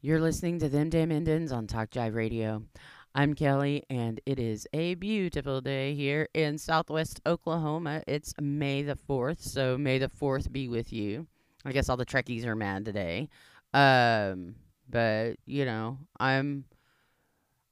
You're listening to Them Damn Indians on Talk Jive Radio. I'm Kelly, and it is a beautiful day here in southwest Oklahoma. It's May the 4th, so may the 4th be with you. I guess all the Trekkies are mad today. Um, but, you know, I'm.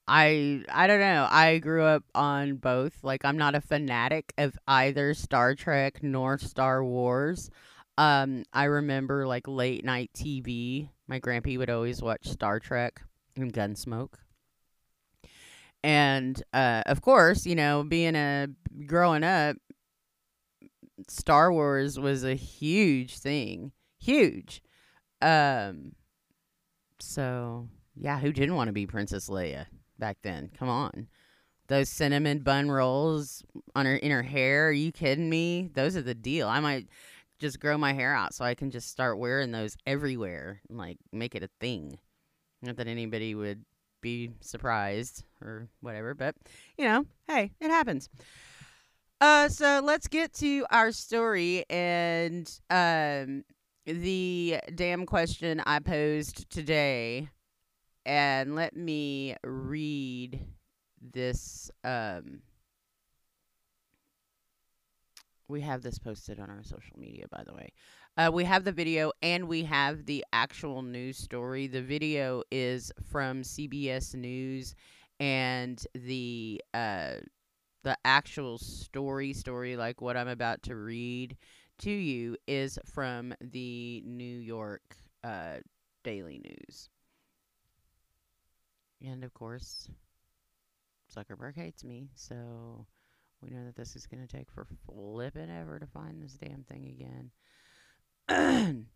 I I don't know. I grew up on both. Like I'm not a fanatic of either Star Trek nor Star Wars. Um, I remember like late night TV. My grandpa would always watch Star Trek and Gunsmoke. And uh, of course, you know, being a growing up, Star Wars was a huge thing, huge. Um, so yeah, who didn't want to be Princess Leia back then? Come on, those cinnamon bun rolls on her in her hair. Are you kidding me? Those are the deal. I might just grow my hair out so I can just start wearing those everywhere and like make it a thing. Not that anybody would be surprised or whatever, but you know, hey, it happens. Uh so let's get to our story and um the damn question I posed today and let me read this um we have this posted on our social media, by the way. Uh, we have the video and we have the actual news story. The video is from CBS News, and the uh, the actual story story, like what I'm about to read to you, is from the New York uh, Daily News. And of course, Zuckerberg hates me, so we know that this is going to take for flipping ever to find this damn thing again.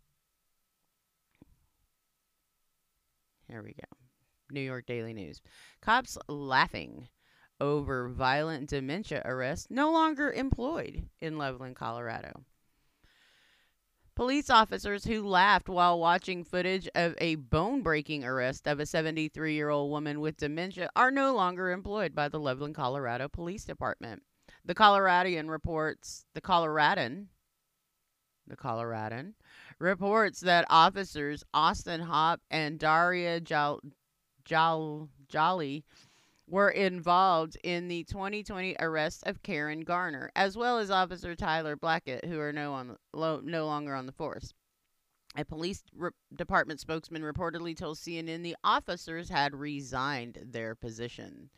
Here we go. New York Daily News. Cops laughing over violent dementia arrest no longer employed in Loveland, Colorado. Police officers who laughed while watching footage of a bone breaking arrest of a 73 year old woman with dementia are no longer employed by the Loveland, Colorado Police Department. The Coloradian reports, the Coloradan, the Coloradan, reports that officers Austin Hopp and Daria Jol- Jol- Jolly were involved in the 2020 arrest of Karen Garner, as well as Officer Tyler Blackett, who are no, on, no longer on the force. A police re- department spokesman reportedly told CNN the officers had resigned their position.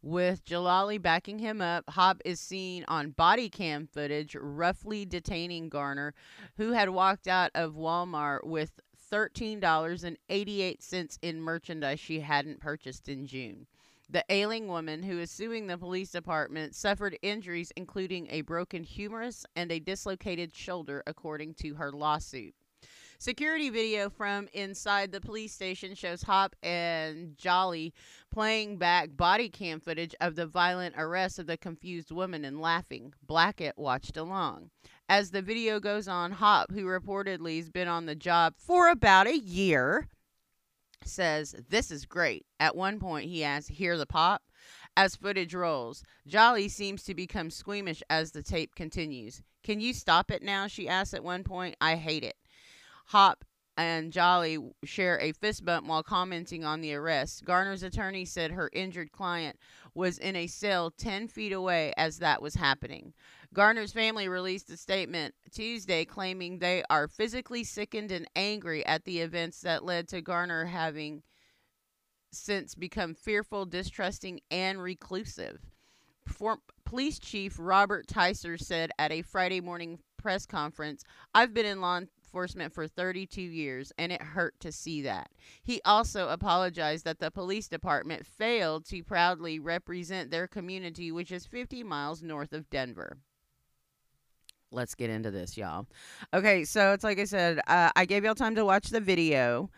With Jalali backing him up, Hopp is seen on body cam footage roughly detaining Garner, who had walked out of Walmart with $13.88 in merchandise she hadn't purchased in June. The ailing woman who is suing the police department suffered injuries including a broken humerus and a dislocated shoulder, according to her lawsuit. Security video from inside the police station shows Hopp and Jolly playing back body cam footage of the violent arrest of the confused woman and laughing. Blackett watched along. As the video goes on, Hopp, who reportedly has been on the job for about a year, says, This is great. At one point, he asks, Hear the pop? As footage rolls, Jolly seems to become squeamish as the tape continues. Can you stop it now? She asks at one point. I hate it. Hopp and Jolly share a fist bump while commenting on the arrest. Garner's attorney said her injured client was in a cell 10 feet away as that was happening. Garner's family released a statement Tuesday claiming they are physically sickened and angry at the events that led to Garner having since become fearful, distrusting, and reclusive. For, Police Chief Robert Ticer said at a Friday morning press conference, I've been in law enforcement for 32 years, and it hurt to see that. He also apologized that the police department failed to proudly represent their community, which is 50 miles north of Denver. Let's get into this, y'all. Okay, so it's like I said, uh, I gave y'all time to watch the video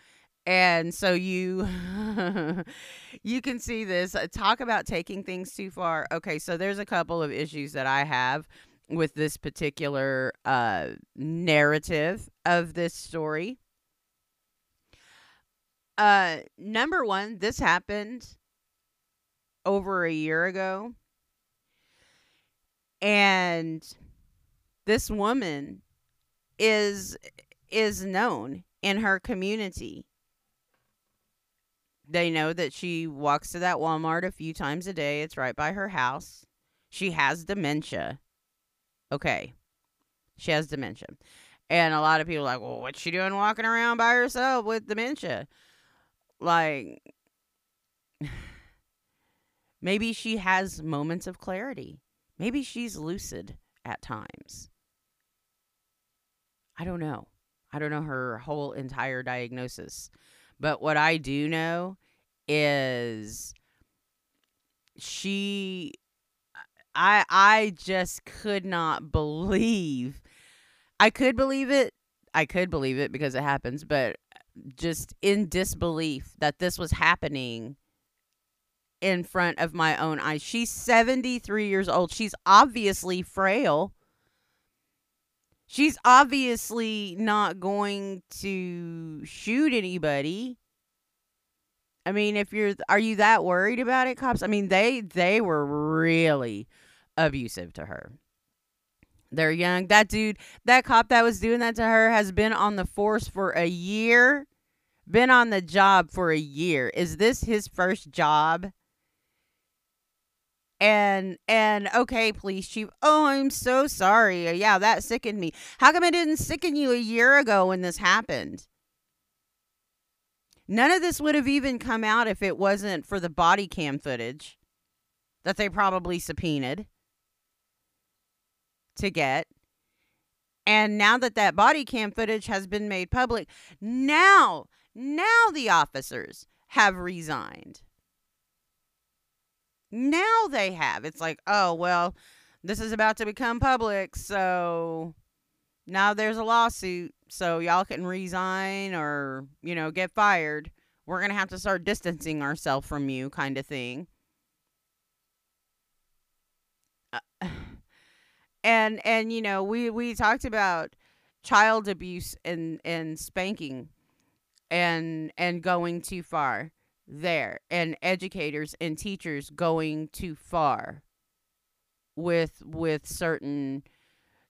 and so you you can see this uh, talk about taking things too far okay so there's a couple of issues that i have with this particular uh, narrative of this story. Uh, number one, this happened over a year ago. And this woman is is known in her community they know that she walks to that Walmart a few times a day. It's right by her house. She has dementia. Okay. She has dementia. And a lot of people are like, well, what's she doing walking around by herself with dementia? Like, maybe she has moments of clarity. Maybe she's lucid at times. I don't know. I don't know her whole entire diagnosis. But what I do know is she I I just could not believe I could believe it. I could believe it because it happens, but just in disbelief that this was happening in front of my own eyes. She's 73 years old. She's obviously frail. She's obviously not going to shoot anybody. I mean, if you're are you that worried about it, cops? I mean, they they were really abusive to her. They're young. That dude, that cop that was doing that to her has been on the force for a year. Been on the job for a year. Is this his first job? And and okay police chief oh i'm so sorry. Yeah that sickened me. How come it didn't sicken you a year ago when this happened? None of this would have even come out if it wasn't for the body cam footage that they probably subpoenaed to get. And now that that body cam footage has been made public now now the officers have resigned now they have. It's like, oh, well, this is about to become public, so now there's a lawsuit, so y'all can resign or, you know, get fired. We're going to have to start distancing ourselves from you, kind of thing. Uh, and and you know, we we talked about child abuse and and spanking and and going too far there and educators and teachers going too far with with certain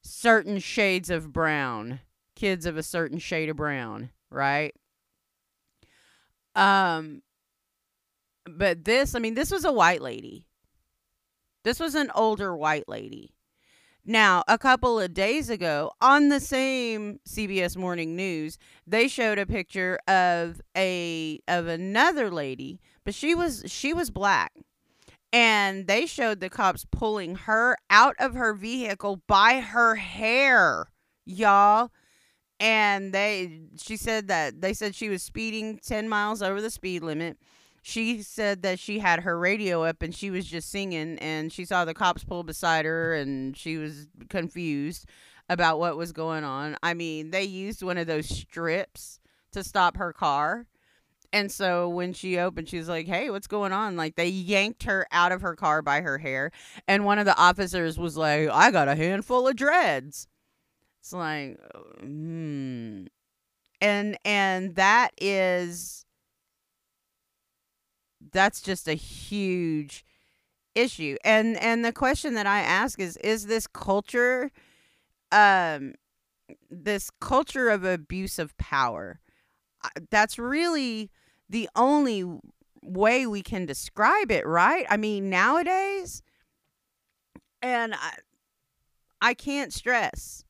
certain shades of brown kids of a certain shade of brown right? Um but this i mean this was a white lady. This was an older white lady now, a couple of days ago on the same CBS Morning News, they showed a picture of a of another lady, but she was she was black. And they showed the cops pulling her out of her vehicle by her hair, y'all. And they she said that they said she was speeding 10 miles over the speed limit she said that she had her radio up and she was just singing and she saw the cops pull beside her and she was confused about what was going on. I mean, they used one of those strips to stop her car. And so when she opened, she was like, Hey, what's going on? Like, they yanked her out of her car by her hair. And one of the officers was like, I got a handful of dreads. It's like, hmm. And, and that is that's just a huge issue. And and the question that I ask is is this culture um this culture of abuse of power that's really the only way we can describe it, right? I mean, nowadays and I I can't stress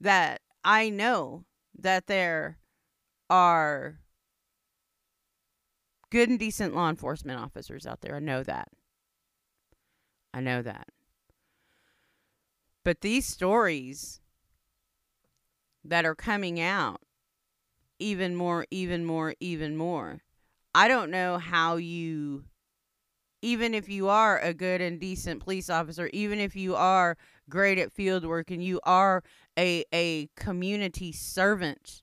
that I know that there are good and decent law enforcement officers out there. I know that. I know that. But these stories that are coming out even more, even more, even more. I don't know how you, even if you are a good and decent police officer, even if you are great at field work and you are a, a community servant,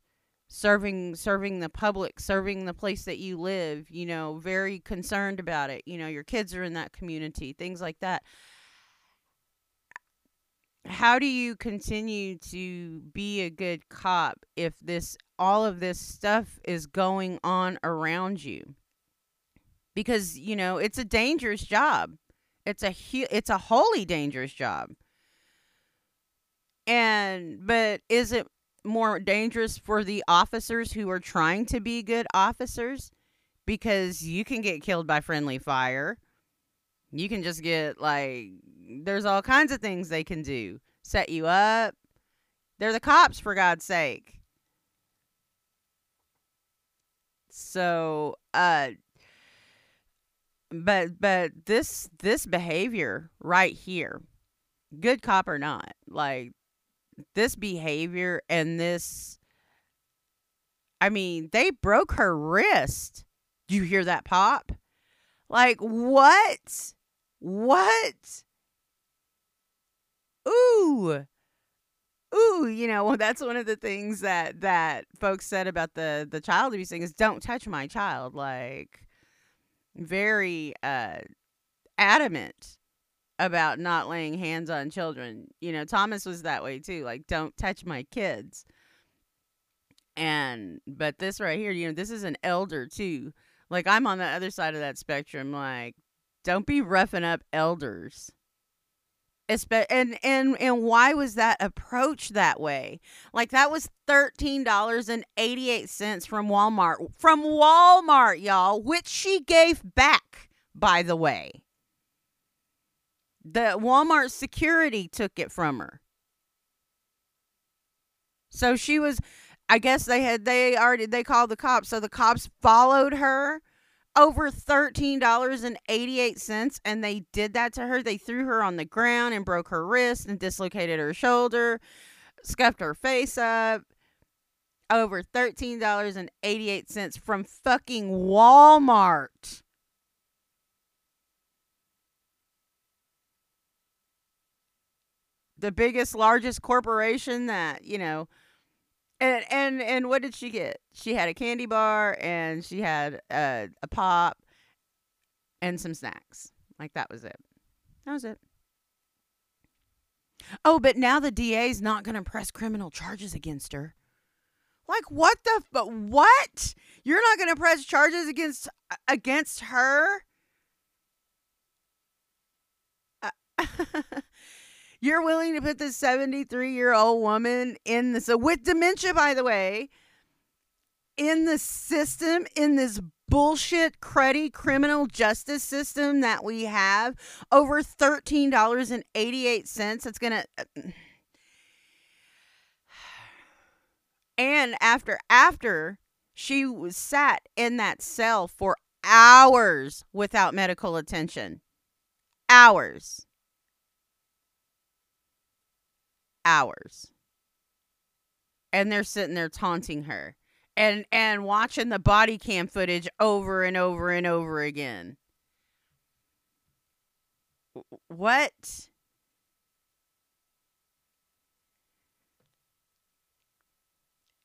serving serving the public serving the place that you live you know very concerned about it. You know your kids are in that community things like that. How do you continue to be a good cop if this all of this stuff is going on around you? Because you know it's a dangerous job. It's a hu- it's a wholly dangerous job. And but is it more dangerous for the officers who are trying to be good officers because you can get killed by friendly fire. You can just get like there's all kinds of things they can do. Set you up. They're the cops for God's sake. So, uh but but this this behavior right here, good cop or not, like this behavior and this I mean, they broke her wrist. Do you hear that pop? Like what? What? Ooh. Ooh, you know, well, that's one of the things that that folks said about the the child abuse thing is don't touch my child. Like very uh adamant about not laying hands on children. You know, Thomas was that way too. Like, don't touch my kids. And but this right here, you know, this is an elder too. Like I'm on the other side of that spectrum. Like, don't be roughing up elders. Espe- and and and why was that approach that way? Like that was thirteen dollars and eighty eight cents from Walmart from Walmart, y'all, which she gave back, by the way. The Walmart security took it from her. So she was I guess they had they already they called the cops. So the cops followed her over $13.88 and they did that to her. They threw her on the ground and broke her wrist and dislocated her shoulder, scuffed her face up. Over $13.88 from fucking Walmart. The biggest, largest corporation that, you know, and and and what did she get? She had a candy bar and she had a, a pop and some snacks. Like that was it. That was it. Oh, but now the DA's not going to press criminal charges against her. Like what the but what? You're not going to press charges against against her? Uh, You're willing to put this 73 year old woman in this, with dementia, by the way, in the system, in this bullshit, cruddy criminal justice system that we have, over $13.88. It's going to. Uh, and after, after she was sat in that cell for hours without medical attention, hours. Hours. And they're sitting there taunting her and and watching the body cam footage over and over and over again. What?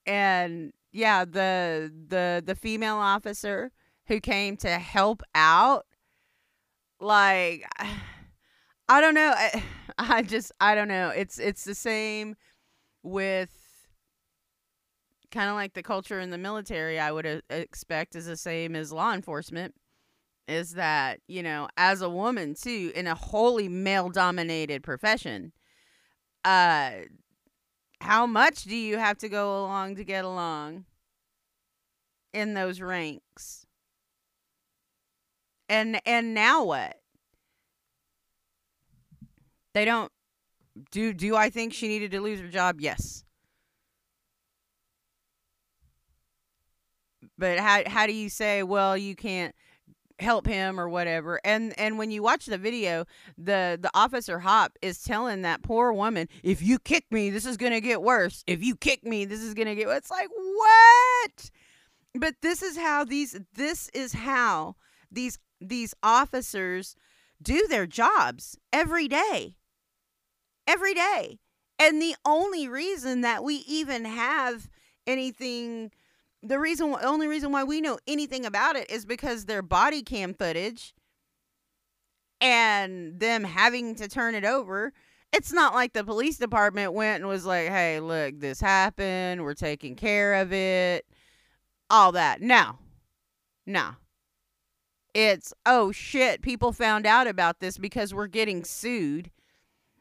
And yeah, the the the female officer who came to help out like I don't know. I, I just I don't know. It's it's the same with kind of like the culture in the military. I would uh, expect is the same as law enforcement. Is that you know as a woman too in a wholly male dominated profession, uh, how much do you have to go along to get along in those ranks? And and now what? They don't do do I think she needed to lose her job? Yes. But how how do you say, well, you can't help him or whatever? And and when you watch the video, the the officer Hopp is telling that poor woman, if you kick me, this is to get worse. If you kick me, this is to get It's like, "What?" But this is how these this is how these these officers do their jobs every day every day. And the only reason that we even have anything the reason only reason why we know anything about it is because their body cam footage and them having to turn it over. It's not like the police department went and was like hey look this happened. We're taking care of it. All that. No. No. It's oh shit. People found out about this because we're getting sued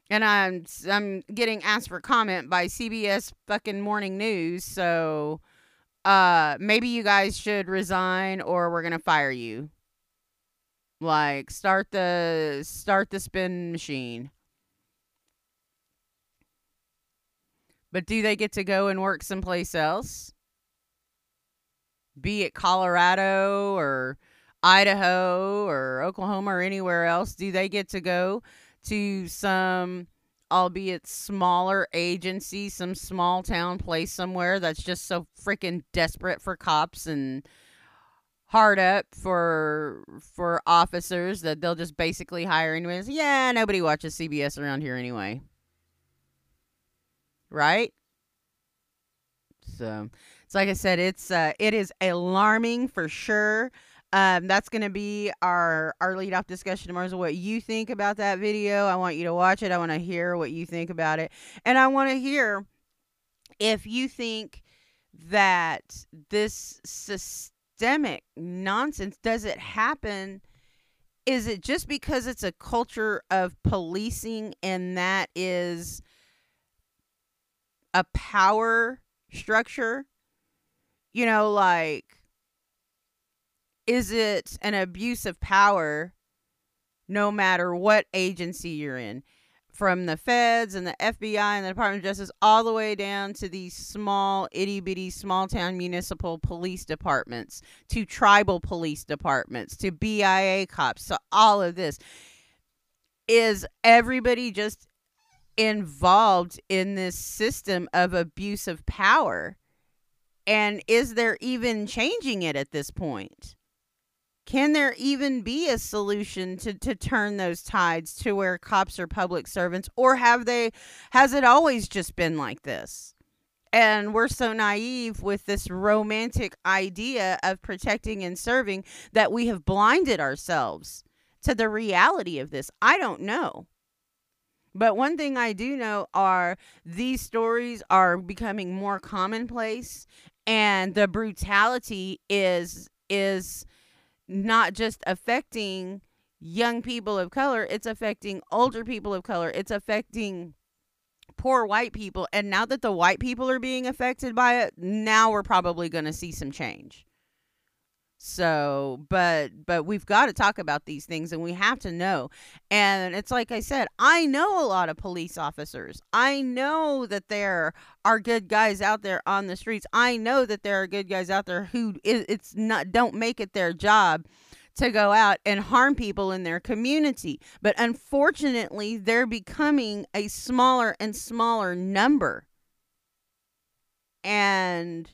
and I'm I'm getting asked for comment by CBS fucking morning news. So uh maybe you guys should resign or we're going to fire you. Like start the start the spin machine. But do they get to go and work someplace else? Be it Colorado or Idaho or Oklahoma or anywhere else? Do they get to go to some albeit smaller agency, some small town place somewhere that's just so freaking desperate for cops and hard up for for officers that they'll just basically hire anyways. Yeah, nobody watches CBS around here anyway. Right? So, it's like I said, it's uh it is alarming for sure. Um, that's going to be our our lead off discussion tomorrow. Is what you think about that video. I want you to watch it. I want to hear what you think about it, and I want to hear if you think that this systemic nonsense does it happen. Is it just because it's a culture of policing and that is a power structure? You know, like is it an abuse of power no matter what agency you're in? From the feds and the FBI and the Department of Justice all the way down to these small, itty bitty, small town municipal police departments, to tribal police departments, to BIA cops, to all of this. Is everybody just involved in this system of abuse of power? And is there even changing it at this point? Can there even be a solution to, to turn those tides to where cops are public servants? Or have they has it always just been like this? And we're so naive with this romantic idea of protecting and serving that we have blinded ourselves to the reality of this. I don't know. But one thing I do know are these stories are becoming more commonplace and the brutality is is not just affecting young people of color, it's affecting older people of color. It's affecting poor white people. And now that the white people are being affected by it, now we're probably going to see some change. So, but but we've got to talk about these things and we have to know. And it's like I said, I know a lot of police officers. I know that there are good guys out there on the streets. I know that there are good guys out there who it's not don't make it their job to go out and harm people in their community. But unfortunately, they're becoming a smaller and smaller number. And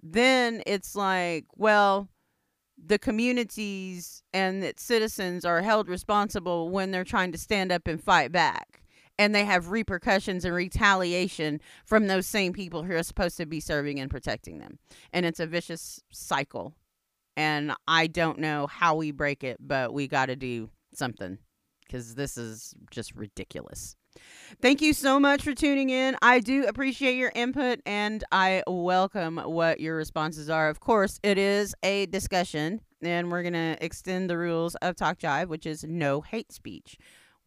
then it's like, well, the communities and its citizens are held responsible when they're trying to stand up and fight back. And they have repercussions and retaliation from those same people who are supposed to be serving and protecting them. And it's a vicious cycle. And I don't know how we break it, but we got to do something because this is just ridiculous. Thank you so much for tuning in. I do appreciate your input and I welcome what your responses are. Of course, it is a discussion and we're going to extend the rules of Talk Jive, which is no hate speech.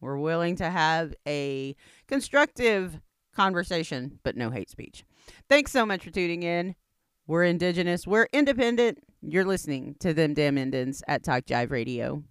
We're willing to have a constructive conversation, but no hate speech. Thanks so much for tuning in. We're indigenous, we're independent. You're listening to them damn Indians at Talk Jive Radio.